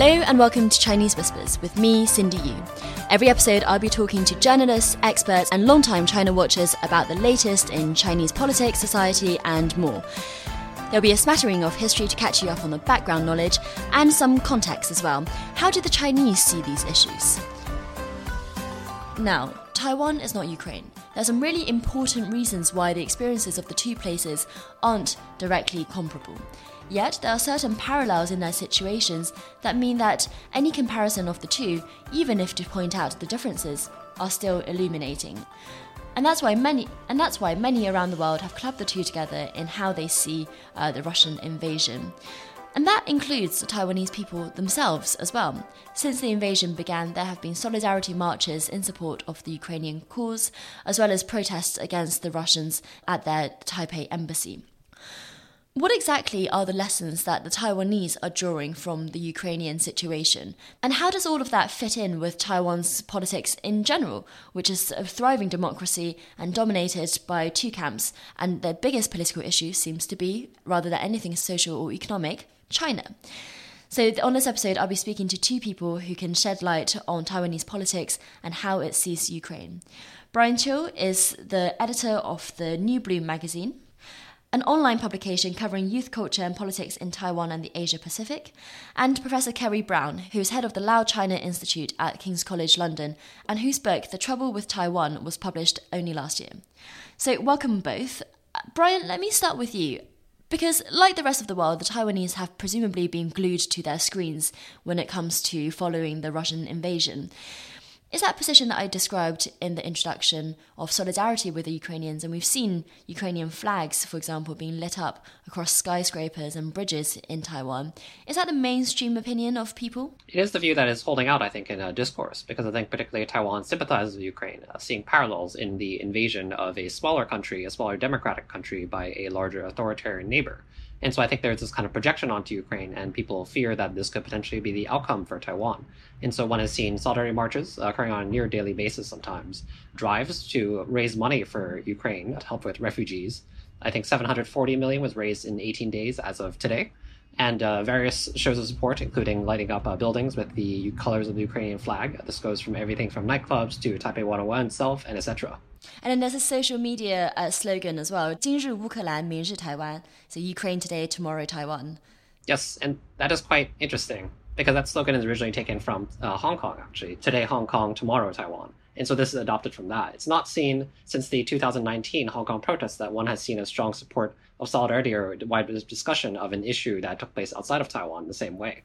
Hello and welcome to Chinese Whispers with me, Cindy Yu. Every episode, I'll be talking to journalists, experts, and longtime China watchers about the latest in Chinese politics, society, and more. There'll be a smattering of history to catch you up on the background knowledge and some context as well. How do the Chinese see these issues? Now, Taiwan is not Ukraine. There are some really important reasons why the experiences of the two places aren't directly comparable. Yet, there are certain parallels in their situations that mean that any comparison of the two, even if to point out the differences, are still illuminating. And that's why many, and that's why many around the world have clubbed the two together in how they see uh, the Russian invasion. And that includes the Taiwanese people themselves as well. Since the invasion began, there have been solidarity marches in support of the Ukrainian cause, as well as protests against the Russians at their Taipei embassy. What exactly are the lessons that the Taiwanese are drawing from the Ukrainian situation? And how does all of that fit in with Taiwan's politics in general, which is a thriving democracy and dominated by two camps? And their biggest political issue seems to be, rather than anything social or economic, China. So, on this episode, I'll be speaking to two people who can shed light on Taiwanese politics and how it sees Ukraine. Brian Hioe is the editor of the New Bloom magazine, an online publication covering youth culture and politics in Taiwan and the Asia Pacific, and Professor Kerry Brown, who is head of the Lau China Institute at King's College London, and whose book The Trouble with Taiwan was published only last year. So, welcome both. Uh, Brian, let me start with you. Because, like the rest of the world, the Taiwanese have presumably been glued to their screens when it comes to following the Russian invasion is that position that I described in the introduction of solidarity with the Ukrainians. And we've seen Ukrainian flags, for example, being lit up across skyscrapers and bridges in Taiwan. Is that the mainstream opinion of people? It is the view that is holding out, I think, in a discourse, because I think particularly Taiwan sympathizes with Ukraine, uh, seeing parallels in the invasion of a smaller country, a smaller democratic country, by a larger authoritarian neighbor. And so I think there's this kind of projection onto Ukraine, and people fear that this could potentially be the outcome for Taiwan. And so one has seen solidarity marches occurring on a near daily basis sometimes, drives to raise money for Ukraine to help with refugees. I think 740 million was raised in 18 days as of today and uh, various shows of support, including lighting up uh, buildings with the colors of the Ukrainian flag. This goes from everything from nightclubs to Taipei 101 itself, and etc. And then there's a social media uh, slogan as well: 今日乌克兰，明日台湾. So Ukraine today, tomorrow Taiwan. Yes, and that is quite interesting because that slogan is originally taken from uh, Hong Kong, actually. Today Hong Kong, tomorrow Taiwan. And so this is adopted from that. It's not seen since the 2019 Hong Kong protests that one has seen a strong support of solidarity or wide discussion of an issue that took place outside of Taiwan in the same way.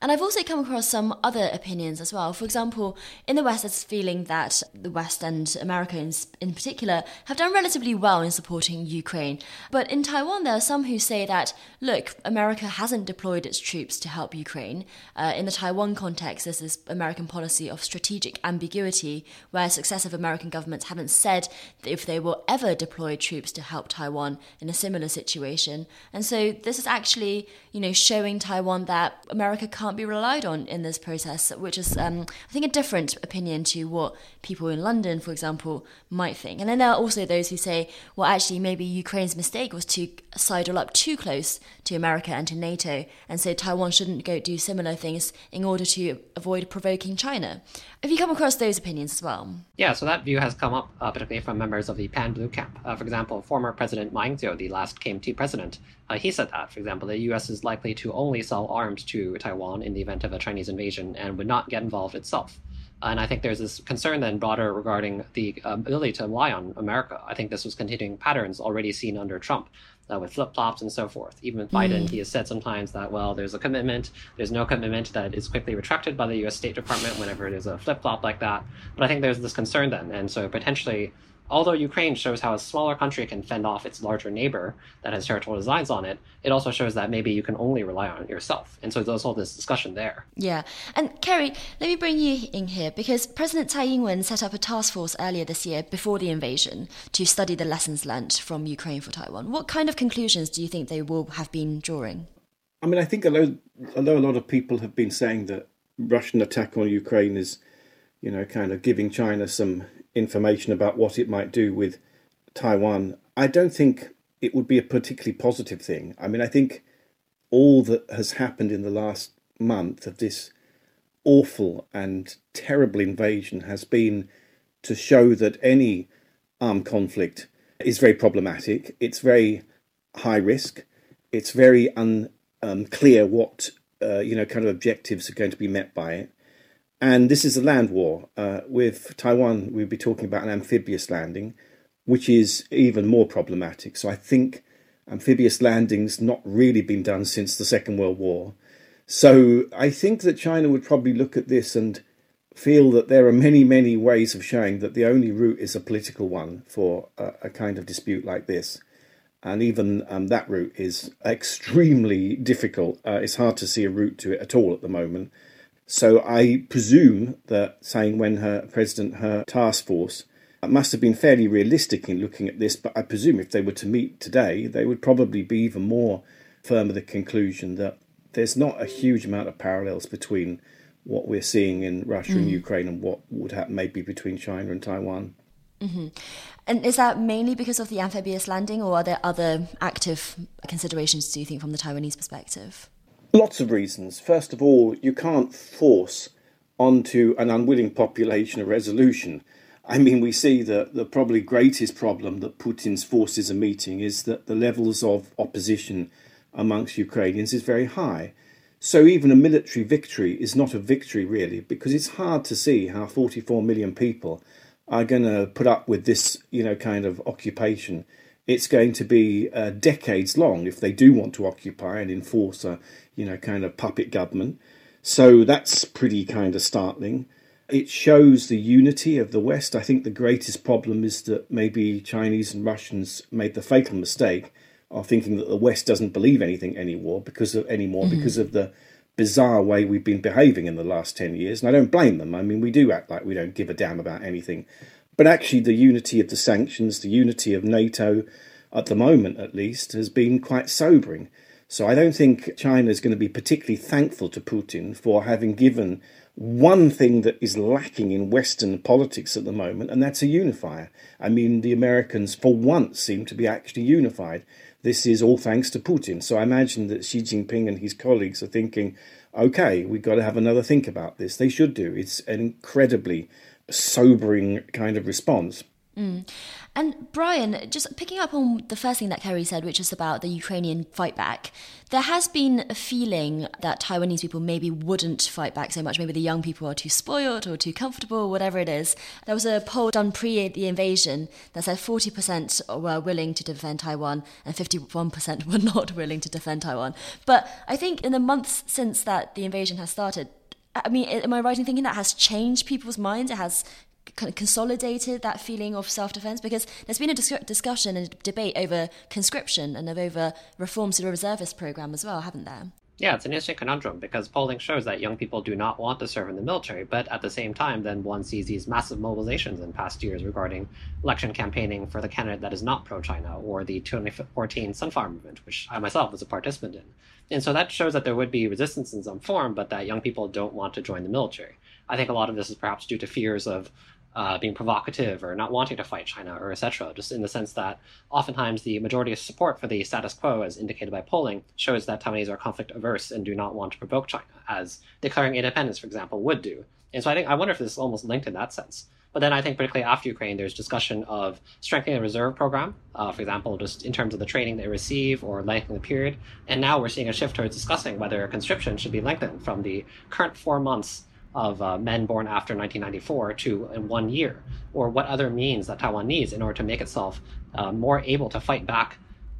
And I've also come across some other opinions as well. For example, in the West, there's a feeling that the West and Americans in particular have done relatively well in supporting Ukraine. But in Taiwan, there are some who say that, look, America hasn't deployed its troops to help Ukraine. Uh, in the Taiwan context, there's this American policy of strategic ambiguity, where successive American governments haven't said if they will ever deploy troops to help Taiwan in a similar situation. And so this is actually, you know, showing Taiwan that America can't can't be relied on in this process, which is, um, I think, a different opinion to what people in London, for example, might think. And then there are also those who say, well, actually, maybe Ukraine's mistake was to sidle up too close to America and to NATO, and so Taiwan shouldn't go do similar things in order to avoid provoking China. Have you come across those opinions as well? Yeah, so that view has come up, uh, particularly from members of the Pan Blue camp. Uh, for example, former President Ma Ying-jeou, the last KMT president, uh, he said that, for example, the U.S. is likely to only sell arms to Taiwan in the event of a Chinese invasion and would not get involved itself. And I think there's this concern then broader regarding the ability to rely on America. I think this was continuing patterns already seen under Trump uh, with flip flops and so forth. Even with Biden, mm. he has said sometimes that, well, there's a commitment, there's no commitment that is quickly retracted by the US State Department whenever there's a flip flop like that. But I think there's this concern then. And so potentially although Ukraine shows how a smaller country can fend off its larger neighbor that has territorial designs on it, it also shows that maybe you can only rely on it yourself. And so there's all this discussion there. Yeah. And Kerry, let me bring you in here because President Tsai Ing wen set up a task force earlier this year before the invasion to study the lessons learned from Ukraine for Taiwan. What kind of conclusions do you think they will have been drawing? I mean, I think although, although a lot of people have been saying that Russian attack on Ukraine is, you know, kind of giving China some information about what it might do with Taiwan, I don't think it would be a particularly positive thing. I mean, I think all that has happened in the last month of this awful and terrible invasion has been to show that any armed conflict is very problematic. It's very high risk. It's very unclear um, what uh, you know kind of objectives are going to be met by it. And this is a land war. Uh, with Taiwan, we'd be talking about an amphibious landing, which is even more problematic. So I think amphibious landings not really been done since the Second World War. So I think that China would probably look at this and feel that there are many, many ways of showing that the only route is a political one for a, a kind of dispute like this. And even um, that route is extremely difficult. Uh, it's hard to see a route to it at all at the moment. So I presume that Tsai Ing-wen her president, her task force, must have been fairly realistic in looking at this. But I presume if they were to meet today, they would probably be even more firm of the conclusion that there's not a huge amount of parallels between what we're seeing in Russia mm. and Ukraine and what would happen maybe between China and Taiwan. Mm-hmm. And is that mainly because of the amphibious landing, or are there other active considerations, do you think, from the Taiwanese perspective? Lots of reasons. First of all, you can't force onto an unwilling population a resolution. I mean, we see that the probably greatest problem that Putin's forces are meeting is that the levels of opposition amongst Ukrainians is very high. So even a military victory is not a victory really, because it's hard to see how 44 million people are going to put up with this, you know, kind of occupation it's going to be uh, decades long if they do want to occupy and enforce a, you know, kind of puppet government. So that's pretty kind of startling. It shows the unity of the West. I think the greatest problem is that maybe Chinese and Russians made the fatal mistake of thinking that the West doesn't believe anything anymore because of anymore mm-hmm. because of the bizarre way we've been behaving in the last 10 years. And I don't blame them. I mean, we do act like we don't give a damn about anything. But actually, the unity of the sanctions, the unity of NATO, at the moment at least, has been quite sobering. So I don't think China is going to be particularly thankful to Putin for having given one thing that is lacking in Western politics at the moment, and that's a unifier. I mean, the Americans, for once, seem to be actually unified. This is all thanks to Putin. So I imagine that Xi Jinping and his colleagues are thinking, okay, we've got to have another think about this. They should do. It's an incredibly sobering kind of response. Mm. And Brian, just picking up on the first thing that Kerry said, which is about the Ukrainian fight back, there has been a feeling that Taiwanese people maybe wouldn't fight back so much. Maybe the young people are too spoiled or too comfortable, whatever it is. There was a poll done pre the invasion that said 40% were willing to defend Taiwan and 51% were not willing to defend Taiwan. But I think in the months since that the invasion has started, I mean, am I right in thinking that has changed people's minds? It has kind of consolidated that feeling of self-defense because there's been a dis- discussion and a debate over conscription and over reforms to the reservist program as well, haven't there? Yeah, it's an interesting conundrum because polling shows that young people do not want to serve in the military, but at the same time, then one sees these massive mobilizations in past years regarding election campaigning for the candidate that is not pro China or the 2014 Sunflower Movement, which I myself was a participant in. And so that shows that there would be resistance in some form, but that young people don't want to join the military. I think a lot of this is perhaps due to fears of uh, being provocative or not wanting to fight China or etc. Just in the sense that oftentimes the majority of support for the status quo, as indicated by polling, shows that Taiwanese are conflict averse and do not want to provoke China, as declaring independence, for example, would do. And so I think I wonder if this is almost linked in that sense. But then I think, particularly after Ukraine, there's discussion of strengthening the reserve program, uh, for example, just in terms of the training they receive or lengthening the period. And now we're seeing a shift towards discussing whether conscription should be lengthened from the current four months of uh, men born after 1994 to in one year, or what other means that Taiwan needs in order to make itself uh, more able to fight back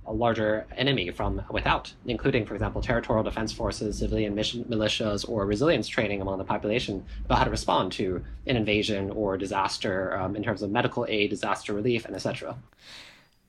a larger enemy from without, including, for example, territorial defense forces, civilian mission, militias, or resilience training among the population about how to respond to an invasion or disaster um, in terms of medical aid, disaster relief, and etc.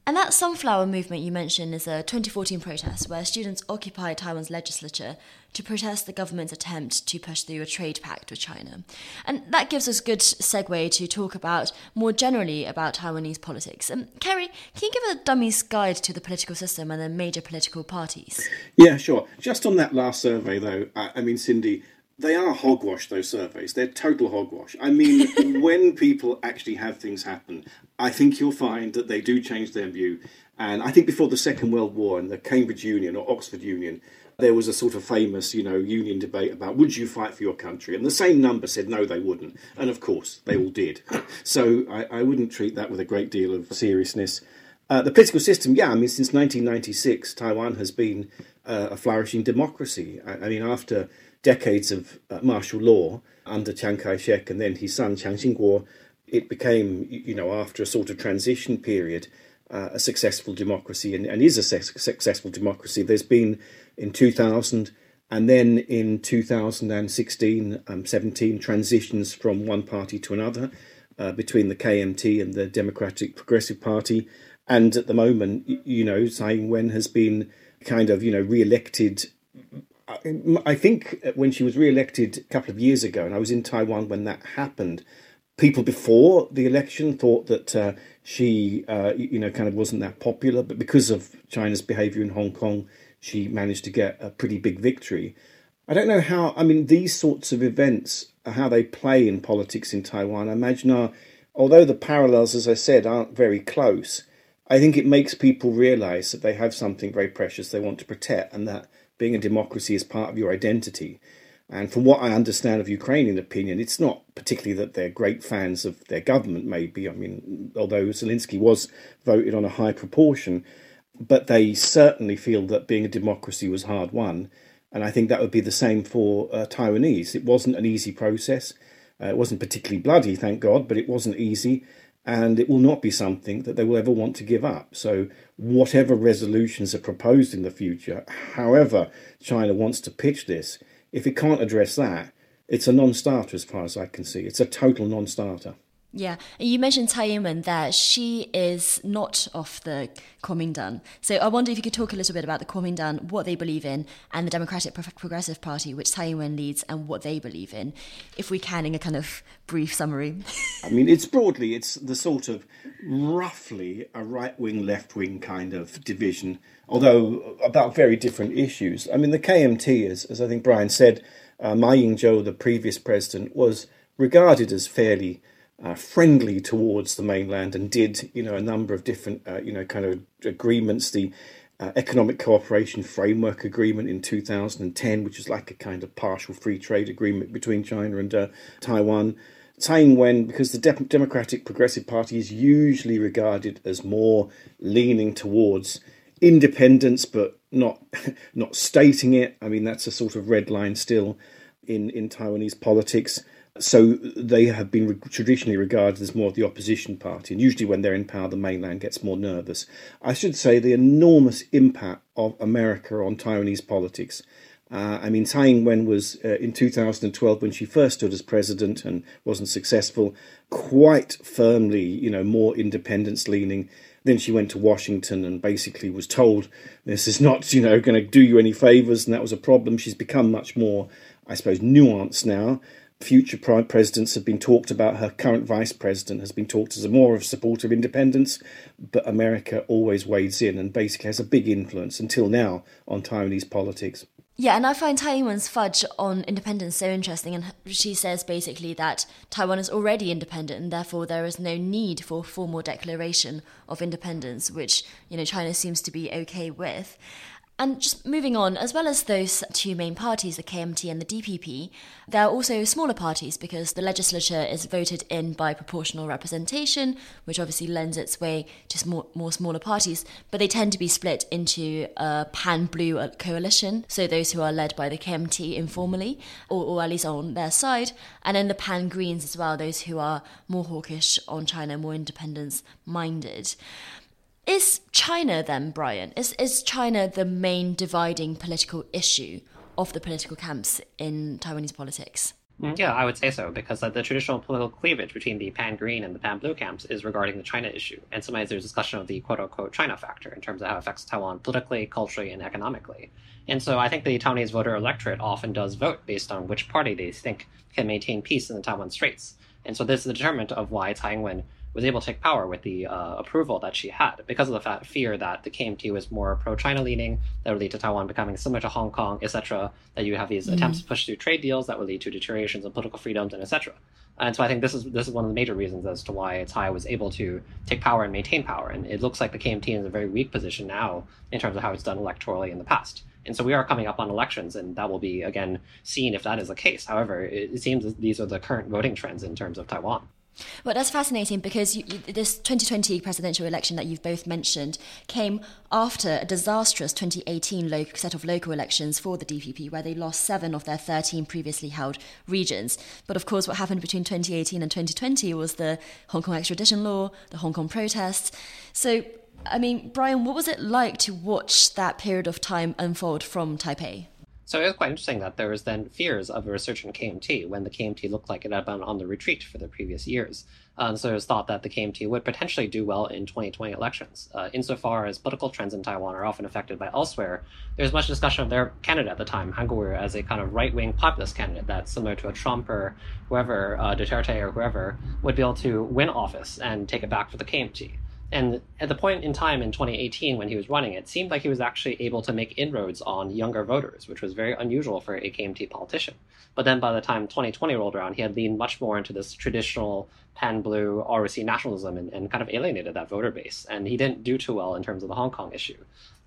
And that sunflower movement you mentioned is a 2014 protest where students occupied Taiwan's legislature to protest the government's attempt to push through a trade pact with China. And that gives us a good segue to talk about more generally about Taiwanese politics. Um, Kerry, can you give a dummy's guide to the political system and the major political parties? Yeah, sure. Just on that last survey, though, I mean, Cindy, they are hogwash, those surveys. They're total hogwash. I mean, when people actually have things happen, I think you'll find that they do change their view. And I think before the Second World War and the Cambridge Union or Oxford Union, there was a sort of famous, you know, union debate about would you fight for your country? And the same number said no, they wouldn't. And of course, they all did. so I, I wouldn't treat that with a great deal of seriousness. Uh, the political system, yeah, I mean, since 1996, Taiwan has been uh, a flourishing democracy. I, I mean, after decades of uh, martial law under Chiang Kai shek and then his son Chiang Ching kuo, it became, you know, after a sort of transition period, uh, a successful democracy and, and is a su- successful democracy. There's been in 2000 and then in 2016 um, 17 transitions from one party to another uh, between the KMT and the Democratic Progressive Party. And at the moment, you know, Tsai Ing-wen has been kind of, you know, re-elected I think when she was re-elected a couple of years ago, and I was in Taiwan when that happened, people before the election thought that uh, she, uh, you know, kind of wasn't that popular, but because of China's behaviour in Hong Kong, she managed to get a pretty big victory. I don't know how. I mean, these sorts of events, how they play in politics in Taiwan. I imagine are, although the parallels, as I said, aren't very close. I think it makes people realise that they have something very precious they want to protect, and that being a democracy is part of your identity. And from what I understand of Ukrainian opinion, it's not particularly that they're great fans of their government, maybe. I mean, although Zelensky was voted on a high proportion, but they certainly feel that being a democracy was hard won. And I think that would be the same for uh, Taiwanese. It wasn't an easy process. Uh, it wasn't particularly bloody, thank God, but it wasn't easy and it will not be something that they will ever want to give up. So, whatever resolutions are proposed in the future, however China wants to pitch this, if it can't address that, it's a non starter as far as I can see. It's a total non starter. Yeah, you mentioned Tsai Ing-wen that she is not of the Kuomintang. So I wonder if you could talk a little bit about the Kuomintang, what they believe in, and the Democratic Progressive Party, which Tsai Ing-wen leads, and what they believe in, if we can, in a kind of brief summary. I mean, it's broadly, it's the sort of roughly a right-wing, left-wing kind of division, although about very different issues. I mean, the KMT, is, as I think Brian said, uh, Ma Ying-jeou, the previous president, was regarded as fairly uh, friendly towards the mainland and did you know a number of different uh, you know kind of agreements. The uh, economic cooperation framework agreement in 2010 which is like a kind of partial free trade agreement between China and uh, Taiwan. Tsai Ing-wen because the De- Democratic Progressive Party is usually regarded as more leaning towards independence but not not stating it. I mean that's a sort of red line still in in Taiwanese politics so they have been traditionally regarded as more of the opposition party, and usually when they're in power, the mainland gets more nervous. I should say the enormous impact of America on Taiwanese politics. Uh, I mean, Tsai Ing-wen was uh, in 2012 when she first stood as president and wasn't successful, quite firmly, you know, more independence leaning. Then she went to Washington and basically was told this is not, you know, going to do you any favors, and that was a problem. She's become much more, I suppose, nuanced now future presidents have been talked about. Her current vice president has been talked as a more of a supporter of independence, but America always wades in and basically has a big influence until now on Taiwanese politics. Yeah, and I find Taiwan's fudge on independence so interesting. And she says basically that Taiwan is already independent, and therefore there is no need for a formal declaration of independence, which you know China seems to be okay with. And just moving on, as well as those two main parties, the KMT and the DPP, there are also smaller parties because the legislature is voted in by proportional representation, which obviously lends its way to more, more smaller parties, but they tend to be split into a pan blue coalition, so those who are led by the KMT informally, or, or at least on their side, and then the pan greens as well, those who are more hawkish on China, more independence minded. Is China then, Brian? Is is China the main dividing political issue of the political camps in Taiwanese politics? Yeah, I would say so, because uh, the traditional political cleavage between the pan green and the pan blue camps is regarding the China issue. And sometimes there's discussion of the quote unquote China factor in terms of how it affects Taiwan politically, culturally, and economically. And so I think the Taiwanese voter electorate often does vote based on which party they think can maintain peace in the Taiwan Straits. And so this is the determinant of why Tsai Ing-wen was able to take power with the uh, approval that she had because of the fear that the KMT was more pro-China leaning, that would lead to Taiwan becoming similar to Hong Kong, etc. That you have these mm. attempts to push through trade deals that would lead to deteriorations in political freedoms and etc. And so I think this is this is one of the major reasons as to why Tsai was able to take power and maintain power. And it looks like the KMT is in a very weak position now in terms of how it's done electorally in the past. And so we are coming up on elections, and that will be again seen if that is the case. However, it, seems that these are the current voting trends in terms of Taiwan. Well, that's fascinating because you, you, this 2020 presidential election that you've both mentioned came after a disastrous 2018 lo- set of local elections for the DPP, where they lost seven of their 13 previously held regions. But of course, what happened between 2018 and 2020 was the Hong Kong extradition law, the Hong Kong protests. So, I mean, Brian, what was it like to watch that period of time unfold from Taipei? So it was quite interesting that there was then fears of a resurgent KMT when the KMT looked like it had been on the retreat for the previous years. Um, so it was thought that the KMT would potentially do well in 2020 elections. Uh, insofar as political trends in Taiwan are often affected by elsewhere, there's much discussion of their candidate at the time, Han Kuo-yu, as a kind of right-wing populist candidate that's similar to a Trump or whoever, uh, Duterte or whoever, would be able to win office and take it back for the KMT. And at the point in time in 2018 when he was running, it seemed like he was actually able to make inroads on younger voters, which was very unusual for a KMT politician. But then by the time 2020 rolled around, he had leaned much more into this traditional pan blue ROC nationalism and, and, kind of alienated that voter base. And he didn't do too well in terms of the Hong Kong issue.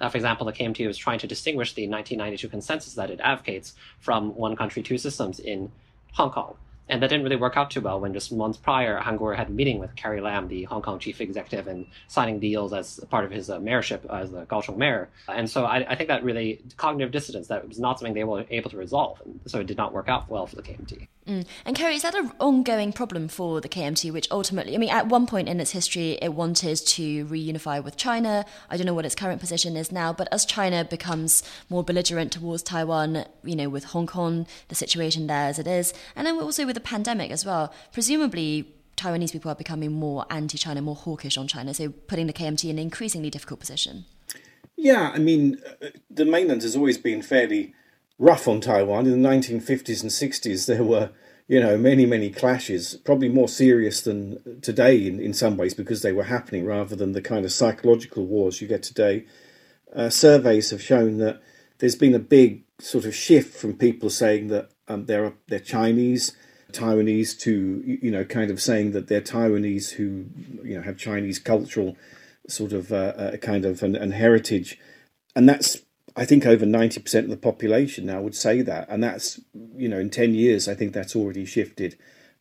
Uh, for example, the KMT was trying to distinguish the 1992 consensus that it advocates from one country, two systems in Hong Kong. And that didn't really work out too well when just months prior, Han Kuo-yu had a meeting with Carrie Lam, the Hong Kong chief executive, and signing deals as part of his uh, mayorship as the Kaohsiung mayor. And so I, I, think that really cognitive dissonance that was not something they were able to resolve. And so it did not work out well for the KMT. Mm. And Kerry, is that an ongoing problem for the KMT, which ultimately, I mean, at one point in its history, it wanted to reunify with China. I don't know what its current position is now, but as China becomes more belligerent towards Taiwan, you know, with Hong Kong, the situation there as it is, and then also with the pandemic as well, presumably Taiwanese people are becoming more anti China, more hawkish on China, so putting the KMT in an increasingly difficult position. Yeah, I mean, uh, the mainland has always been fairly rough on Taiwan. In the 1950s and 60s, there were, you know, many, many clashes, probably more serious than today in, in some ways because they were happening rather than the kind of psychological wars you get today. Uh, surveys have shown that there's been a big sort of shift from people saying that um, they're, they're Chinese. Taiwanese to you know kind of saying that they're Taiwanese who you know have Chinese cultural sort of uh, uh, kind of and, heritage, and that's I think over 90% of the population now would say that. And that's, you know, in 10 years, I think that's already shifted.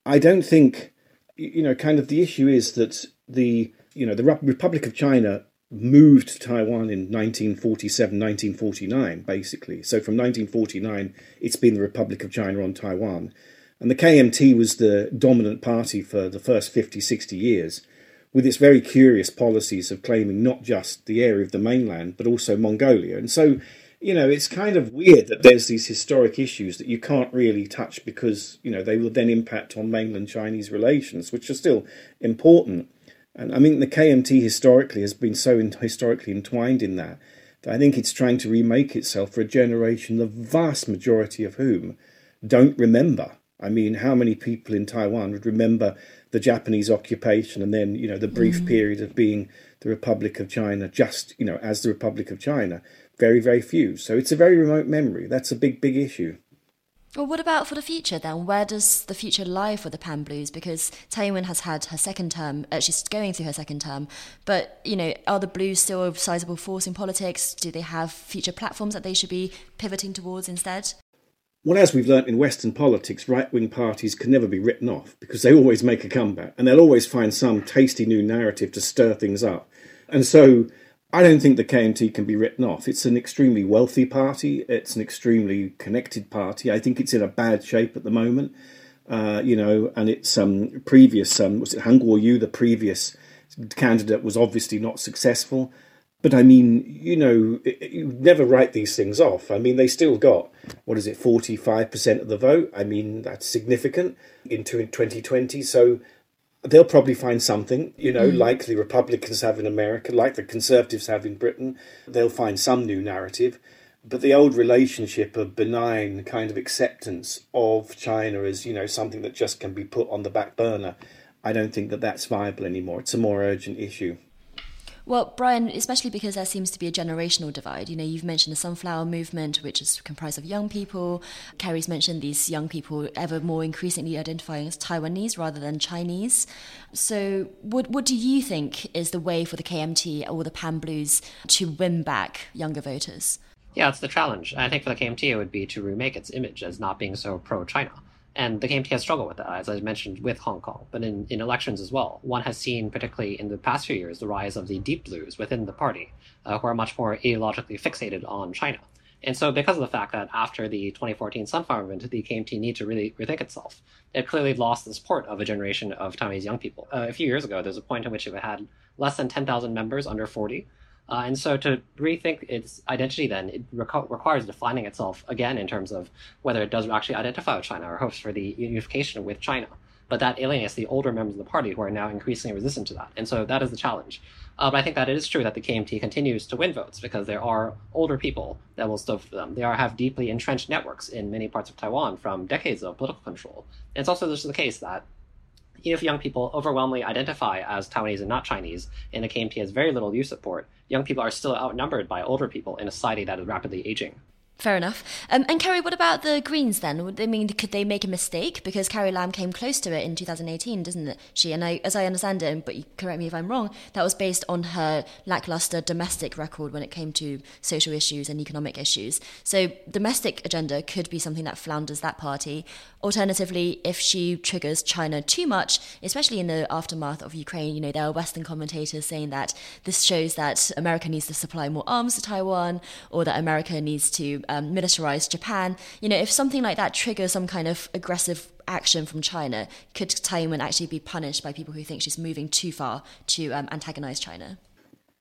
I don't think, you know, kind of the issue is that the, you know, the Republic of China moved to Taiwan in 1947, 1949, basically. So from 1949, it's been the Republic of China on Taiwan. And the KMT was the dominant party for the first 50, 60 years with its very curious policies of claiming not just the area of the mainland, but also Mongolia. And so, you know, it's kind of weird that there's these historic issues that you can't really touch because, you know, they will then impact on mainland Chinese relations, which are still important. And I mean, the KMT historically has been so in, historically entwined in that that I think it's trying to remake itself for a generation, the vast majority of whom don't remember. I mean, how many people in Taiwan would remember the Japanese occupation and then you know the brief mm. period of being the Republic of China just you know as the Republic of China very very few so it's a very remote memory that's a big big issue well, what about for the future then? Where does the future lie for the Pan Blues? Because Tsai has had her second term, uh, she's going through her second term, but, you know, are the Blues still a sizable force in politics? Do they have future platforms that they should be pivoting towards instead? Well, as we've learnt in Western politics, right wing parties can never be written off because they always make a comeback and they'll always find some tasty new narrative to stir things up. And so I don't think the KMT can be written off. It's an extremely wealthy party, it's an extremely connected party. I think it's in a bad shape at the moment. Uh, you know, and it's um, previous, um, was it Han Kuo-yu, the previous candidate was obviously not successful. But I mean, you know, you never write these things off. I mean, they still got, what is it, 45% of the vote? I mean, that's significant into 2020. So they'll probably find something, you know, mm. like the Republicans have in America, like the Conservatives have in Britain. They'll find some new narrative. But the old relationship of benign kind of acceptance of China as, you know, something that just can be put on the back burner, I don't think that that's viable anymore. It's a more urgent issue. Well, Brian, especially because there seems to be a generational divide. You know, you've mentioned the sunflower movement, which is comprised of young people. Kerry's mentioned these young people ever more increasingly identifying as Taiwanese rather than Chinese. So, what what do you think is the way for the KMT or the Pan Blues to win back younger voters? Yeah, it's the challenge. I think for the KMT, it would be to remake its image as not being so pro-China. And the KMT has struggled with that, as I mentioned, with Hong Kong, but in, in elections as well. One has seen, particularly in the past few years, the rise of the deep blues within the party, uh, who are much more ideologically fixated on China. And so, because of the fact that after the 2014 Sunflower Movement, the KMT need to really rethink itself, it clearly lost the support of a generation of Taiwanese young people. Uh, a few years ago, there was a point in which it had less than 10,000 members under 40, uh, and so to rethink its identity then, it requires defining itself again in terms of whether it does actually identify with China or hopes for the unification with China. But that alienates the older members of the party who are now increasingly resistant to that. And so that is the challenge. Uh, but I think that it is true that the KMT continues to win votes because there are older people that will still for them. They are, have deeply entrenched networks in many parts of Taiwan from decades of political control. And it's also just the case that if young people overwhelmingly identify as Taiwanese and not Chinese, and the KMT has very little youth support, young people are still outnumbered by older people in a society that is rapidly aging. Fair enough. Um, and Kerry, what about the Greens then? Would they mean could they make a mistake because Carrie Lam came close to it in 2018, doesn't it? She and I, as I understand it, but correct me if I'm wrong, that was based on her lackluster domestic record when it came to social issues and economic issues. So domestic agenda could be something that flounders that party. Alternatively, if she triggers China too much, especially in the aftermath of Ukraine, you know there are Western commentators saying that this shows that America needs to supply more arms to Taiwan, or that America needs to um, militarize Japan. You know, if something like that triggers some kind of aggressive action from China, could Taiwan actually be punished by people who think she's moving too far to um, antagonize China?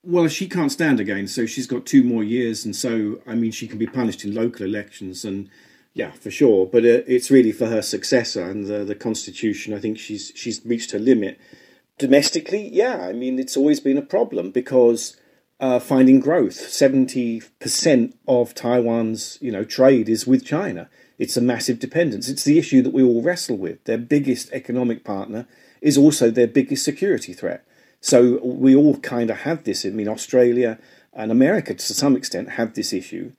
Well, she can't stand again, so she's got two more years, and so I mean, she can be punished in local elections, and yeah, for sure. But uh, it's really for her successor and the, the constitution. I think she's she's reached her limit. Domestically, yeah, I mean, it's always been a problem because uh, finding growth. Seventy percent of Taiwan's you know trade is with China. It's a massive dependence. It's the issue that we all wrestle with. Their biggest economic partner is also their biggest security threat. So we all kind of have this. I mean, Australia and America to some extent have this issue,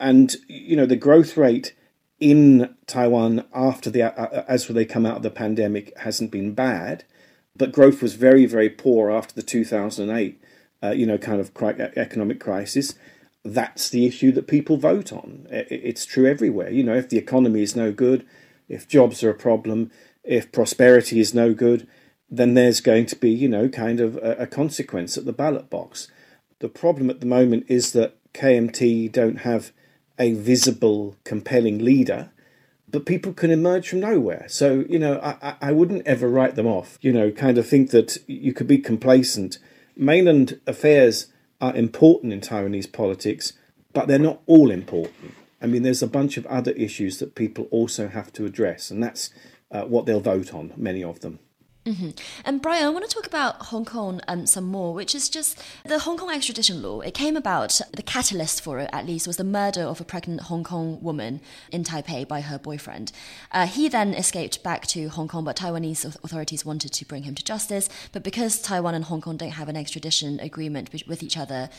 and you know the growth rate in Taiwan after the uh, as they come out of the pandemic hasn't been bad, but growth was very very poor after the 2008 uh, you know, kind of economic crisis, that's the issue that people vote on. It's true everywhere. You know, if the economy is no good, if jobs are a problem, if prosperity is no good, then there's going to be, you know, kind of a, consequence at the ballot box. The problem at the moment is that KMT don't have a visible, compelling leader, but people can emerge from nowhere. So, you know, I, I wouldn't ever write them off. You know, kind of think that you could be complacent mainland affairs are important in Taiwanese politics, but they're not all important. I mean, there's a bunch of other issues that people also have to address, and that's uh, what they'll vote on, many of them. Mm-hmm. And Brian, I want to talk about Hong Kong um, some more, which is just the Hong Kong extradition law. It came about, the catalyst for it at least, was the murder of a pregnant Hong Kong woman in Taipei by her boyfriend. Uh, he then escaped back to Hong Kong, but Taiwanese authorities wanted to bring him to justice. But because Taiwan and Hong Kong don't have an extradition agreement with each other,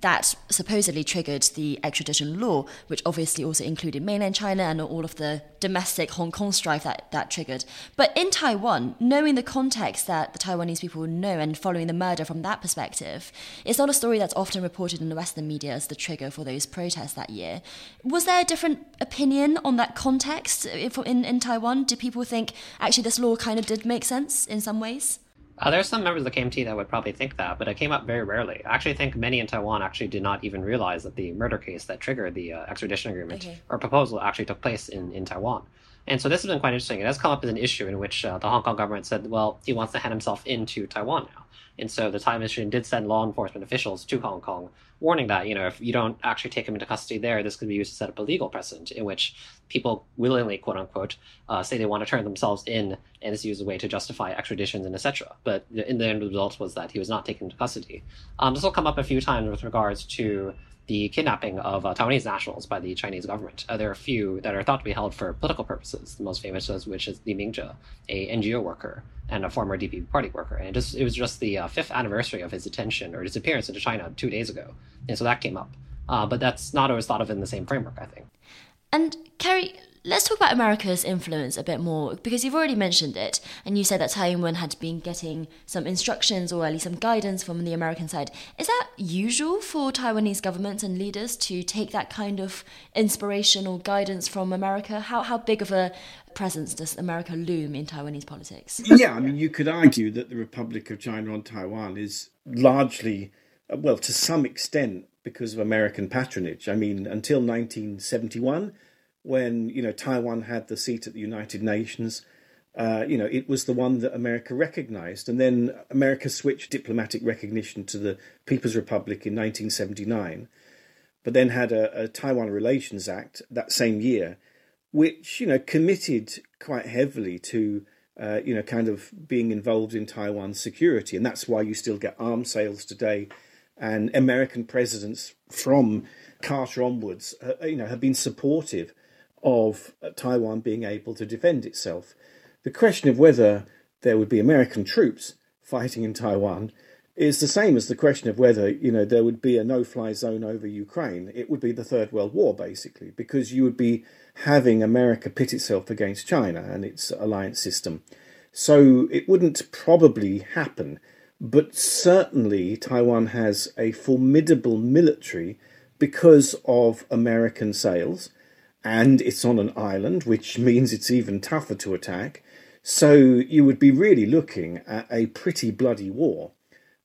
that supposedly triggered the extradition law, which obviously also included mainland China and all of the domestic Hong Kong strife that that triggered. But in Taiwan, knowing the context that the Taiwanese people know and following the murder from that perspective, it's not a story that's often reported in the Western media as the trigger for those protests that year. Was there a different opinion on that context in, in Taiwan? Do people think actually this law kind of did make sense in some ways? Uh, there's some members of the KMT that would probably think that, but it came up very rarely. I actually think many in Taiwan actually did not even realize that the murder case that triggered the uh, extradition agreement okay. or proposal actually took place in, in Taiwan. And so this has been quite interesting. It has come up as an issue in which uh, the Hong Kong government said, well, he wants to hand himself into Taiwan now. And so the Tsai administration did send law enforcement officials to Hong Kong, warning that, you know, if you don't actually take him into custody there, this could be used to set up a legal precedent in which people willingly, quote unquote, uh, say they want to turn themselves in and is used as a way to justify extraditions and etc. But in the end, the result was that he was not taken into custody. Um, this will come up a few times with regards to the kidnapping of uh, Taiwanese nationals by the Chinese government. Uh, there are a few that are thought to be held for political purposes. The most famous of which is Li Mingzhe, a NGO worker and a former DP party worker. And it, just, it was just the uh, fifth anniversary of his detention or disappearance into China two days ago, and so that came up. Uh, but that's not always thought of in the same framework, I think. And Kerry, Let's talk about America's influence a bit more because you've already mentioned it, and you said that Tsai Ing-wen had been getting some instructions or at least some guidance from the American side. Is that usual for Taiwanese governments and leaders to take that kind of inspiration or guidance from America? How how big of a presence does America loom in Taiwanese politics? Yeah, I mean, you could argue that the Republic of China on Taiwan is largely, uh, well, to some extent, because of American patronage. I mean, until 1971 when you know Taiwan had the seat at the United Nations. Uh, you know, it was the one that America recognized. And then America switched diplomatic recognition to the People's Republic in 1979, but then had a, a, Taiwan Relations Act that same year, which, you know, committed quite heavily to, uh, you know, kind of being involved in Taiwan's security. And that's why you still get arms sales today. And American presidents from Carter onwards, uh, you know, have been supportive of uh, Taiwan being able to defend itself. The question of whether there would be American troops fighting in Taiwan is the same as the question of whether you know there would be a no-fly zone over Ukraine. It would be the Third World War basically, because you would be having America pit itself against China and its alliance system. So it wouldn't probably happen, but certainly Taiwan has a formidable military because of American sales and it's on an island, which means it's even tougher to attack. So you would be really looking at a pretty bloody war.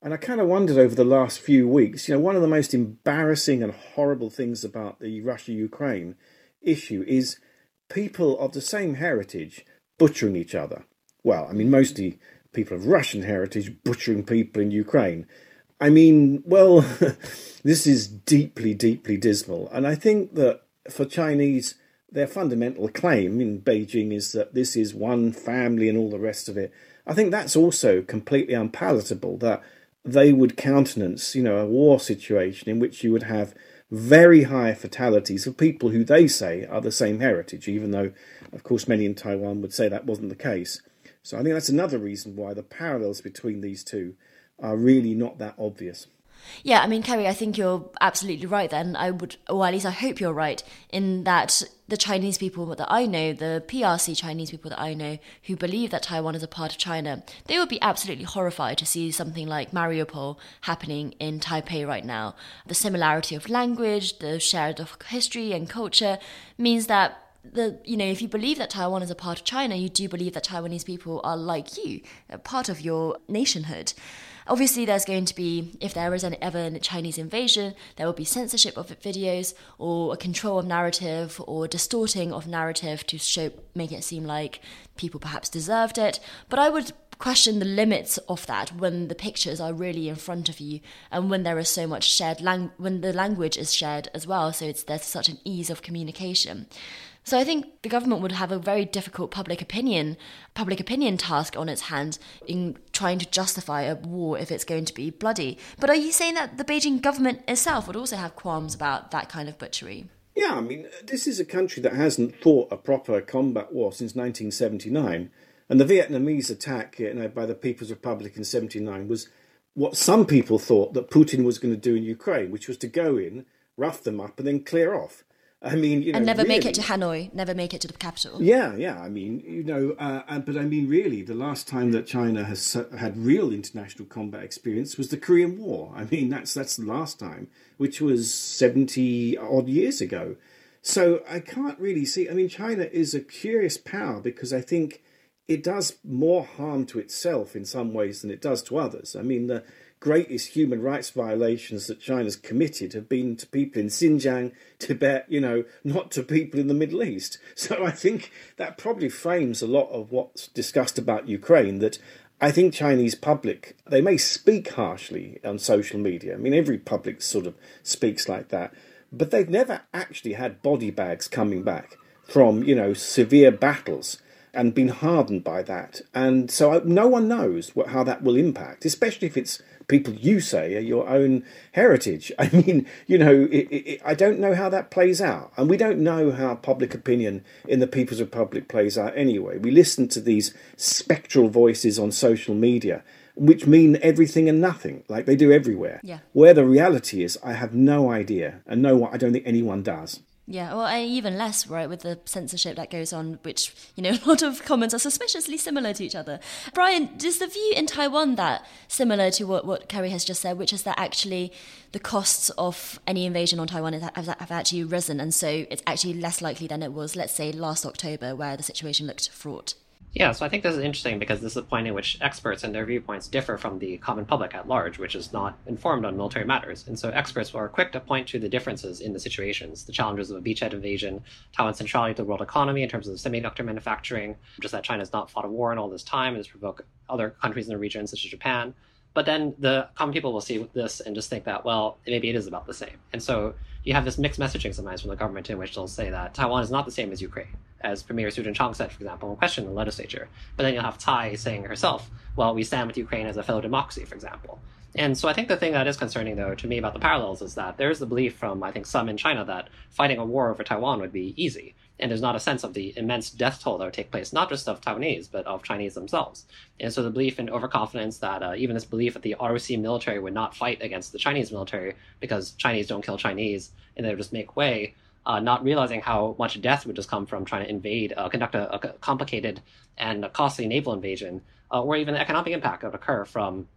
And I kind of wondered over the last few weeks, you know, one of the most embarrassing and horrible things about the Russia Ukraine issue is people of the same heritage butchering each other. Well, I mean, mostly people of Russian heritage butchering people in Ukraine. I mean, well, this is deeply, deeply dismal. And I think that for Chinese, their fundamental claim in Beijing is that this is one family and all the rest of it. I think that's also completely unpalatable that they would countenance, you know, a war situation in which you would have very high fatalities of people who they say are the same heritage, even though, of course, many in Taiwan would say that wasn't the case. So I think that's another reason why the parallels between these two are really not that obvious. Yeah, I mean, Kerry, I think you're absolutely right then. I would, or at least I hope you're right, in that the Chinese people that I know, the PRC Chinese people that I know, who believe that Taiwan is a part of China, they would be absolutely horrified to see something like Mariupol happening in Taipei right now. The similarity of language, the shared of history and culture means that the you know if you believe that Taiwan is a part of China, you do believe that Taiwanese people are like you, a part of your nationhood. Obviously, there's going to be, if there is an, ever a Chinese invasion, there will be censorship of videos or a control of narrative or distorting of narrative to show, make it seem like people perhaps deserved it. But I would question the limits of that when the pictures are really in front of you and when there is so much shared lang- when the language is shared as well so it's there's such an ease of communication so I think the government would have a very difficult public opinion public opinion task on its hands in trying to justify a war if it's going to be bloody. But are you saying that the Beijing government itself would also have qualms about that kind of butchery? Yeah, I mean, this is a country that hasn't fought a proper combat war since 1979. And the Vietnamese attack you know, by the People's Republic in 79 was what some people thought that Putin was going to do in Ukraine, which was to go in, rough them up, and then clear off. I mean, you know, and never really, make it to Hanoi, never make it to the capital. Yeah, yeah. I mean, you know, uh, but I mean, really, the last time that China has had real international combat experience was the Korean War. I mean, that's that's the last time, which was seventy odd years ago. So I can't really see. I mean, China is a curious power because I think it does more harm to itself in some ways than it does to others. I mean, the greatest human rights violations that China's committed have been to people in Xinjiang, Tibet, you know, not to people in the Middle East. So I think that probably frames a lot of what's discussed about Ukraine that I think Chinese public, they may speak harshly on social media. I mean, every public sort of speaks like that, but they've never actually had body bags coming back from, you know, severe battles and been hardened by that. And so no one knows what, how that will impact, especially if it's people you say are your own heritage. I mean, you know, it, it, I don't know how that plays out. And we don't know how public opinion in the People's Republic plays out anyway. We listen to these spectral voices on social media. Which mean everything and nothing, like they do everywhere. Yeah. Where the reality is, I have no idea, and no, one, I don't think anyone does. Yeah, well, even less, right, with the censorship that goes on, which, you know, a lot of comments are suspiciously similar to each other. Brian, does the view in Taiwan that similar to what, what Kerry has just said, which is that actually the costs of any invasion on Taiwan have, have actually risen, and so it's actually less likely than it was, let's say, last October, where the situation looked fraught? Yeah, so I think this is interesting because this is a point in which experts and their viewpoints differ from the common public at large, which is not informed on military matters. And so experts are quick to point to the differences in the situations, the challenges of a beachhead invasion, Taiwan's centrality to the world economy in terms of semiconductor manufacturing, just that China has not fought a war in all this time and has provoked other countries in the region, such as Japan. But then the common people will see this and just think that, well, maybe it is about the same. And so you have this mixed messaging sometimes from the government in which they'll say that Taiwan is not the same as Ukraine, as Premier Su Tseng-chang said, for example, in question the legislature. But then you'll have Tsai saying herself, well, we stand with Ukraine as a fellow democracy, for example. And so I think the thing that is concerning, though, to me about the parallels is that there is the belief from, I think, some in China that fighting a war over Taiwan would be easy and there's not a sense of the immense death toll that would take place, not just of Taiwanese, but of Chinese themselves. And so the belief in overconfidence that uh, even this belief that the ROC military would not fight against the Chinese military because Chinese don't kill Chinese and they just make way, uh, not realizing how much death would just come from trying to invade, uh, conduct a, a, complicated and costly naval invasion, uh, or even the economic impact that would occur from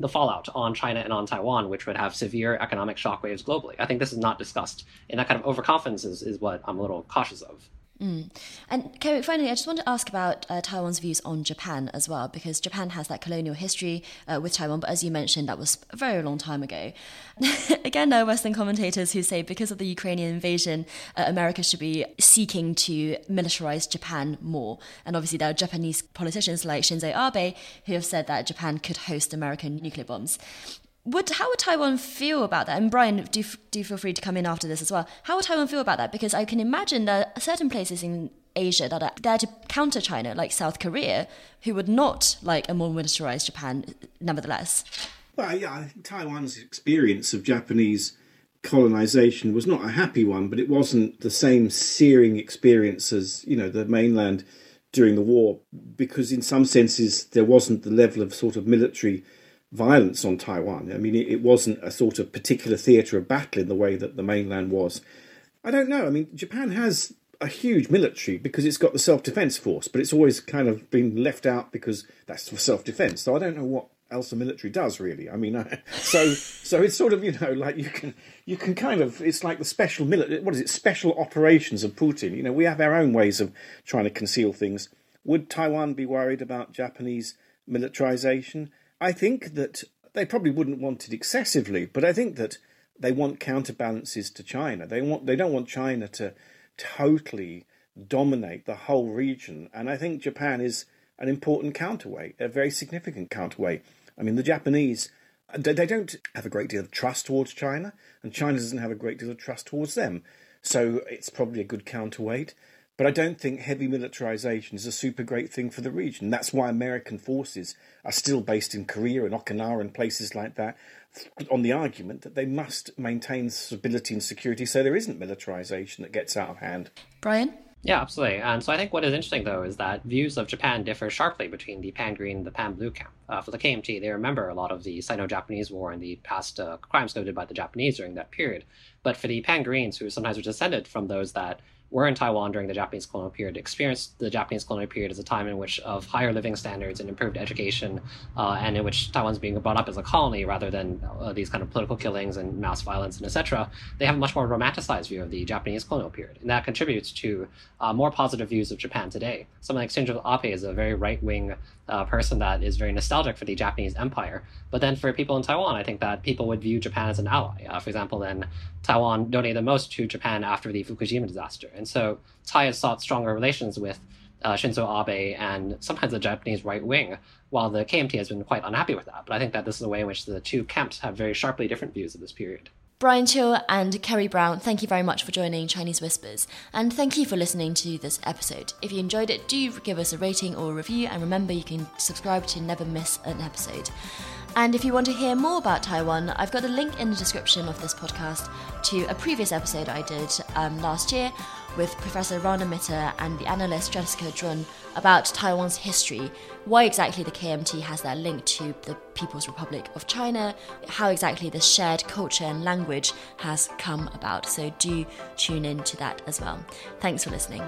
the fallout on China and on Taiwan, which would have severe economic shockwaves globally. I think this is not discussed, and that kind of overconfidence is, is what I'm a little cautious of. Mm. And Kerry, finally, I just want to ask about uh, Taiwan's views on Japan as well, because Japan has that colonial history uh, with Taiwan, but as you mentioned, that was a very long time ago. Again, there are Western commentators who say because of the Ukrainian invasion, uh, America should be seeking to militarize Japan more. And obviously, there are Japanese politicians like Shinzo Abe who have said that Japan could host American nuclear bombs would how would Taiwan feel about that? And Brian, do do feel free to come in after this as well. How would Taiwan feel about that? Because I can imagine are certain places in Asia that are there to counter China, like South Korea, who would not like a more militarized Japan, nevertheless. Well, yeah, Taiwan's experience of Japanese colonization was not a happy one, but it wasn't the same searing experience as you know the mainland during the war, because in some senses there wasn't the level of sort of military violence on Taiwan. I mean, it, it wasn't a sort of particular theatre of battle in the way that the mainland was. I don't know. I mean, Japan has a huge military because it's got the self defense force, but it's always kind of been left out because that's for self defense. So I don't know what else the military does really. I mean, I, so so it's sort of you know like you can you can kind of it's like the special military. What is it? Special operations of Putin. You know, we have our own ways of trying to conceal things. Would Taiwan be worried about Japanese militarization? I think that they probably wouldn't want it excessively, but I think that they want counterbalances to China. They want they don't want China to totally dominate the whole region, and I think Japan is an important counterweight, a very significant counterweight. I mean, the Japanese they don't have a great deal of trust towards China, and China doesn't have a great deal of trust towards them. So it's probably a good counterweight. But I don't think heavy militarization is a super great thing for the region. That's why American forces are still based in Korea and Okinawa and places like that, on the argument that they must maintain stability and security so there isn't militarization that gets out of hand. Brian? Yeah, absolutely. And so I think what is interesting, though, is that views of Japan differ sharply between the pan green and the pan blue camp. Uh, for the KMT, they remember a lot of the Sino Japanese War and the past uh, crimes committed by the Japanese during that period. But for the pan greens, who sometimes were descended from those that were in Taiwan during the Japanese colonial period experienced the Japanese colonial period as a time in which of higher living standards and improved education, uh, and in which Taiwan's being brought up as a colony rather than uh, these kind of political killings and mass violence and etc. They have a much more romanticized view of the Japanese colonial period, and that contributes to uh, more positive views of Japan today. Someone like Shinzo Abe is a very right wing a person that is very nostalgic for the Japanese Empire. But then for people in Taiwan, I think that people would view Japan as an ally. Uh, for example, then Taiwan donated the most to Japan after the Fukushima disaster. And so Tsai has sought stronger relations with uh, Shinzo Abe and sometimes the Japanese right wing, while the KMT has been quite unhappy with that. But I think that this is a way in which the two camps have very sharply different views of this period. Brian Hioe and Kerry Brown, thank you very much for joining Chinese Whispers, and thank you for listening to this episode. If you enjoyed it, do give us a rating or a review, and remember you can subscribe to never miss an episode. And if you want to hear more about Taiwan, I've got a link in the description of this podcast to a previous episode I did um, last year with Professor Rana Mitter and the analyst Jessica Drun about Taiwan's history, why exactly the KMT has that link to the People's Republic of China, how exactly the shared culture and language has come about. So do tune in to that as well. Thanks for listening.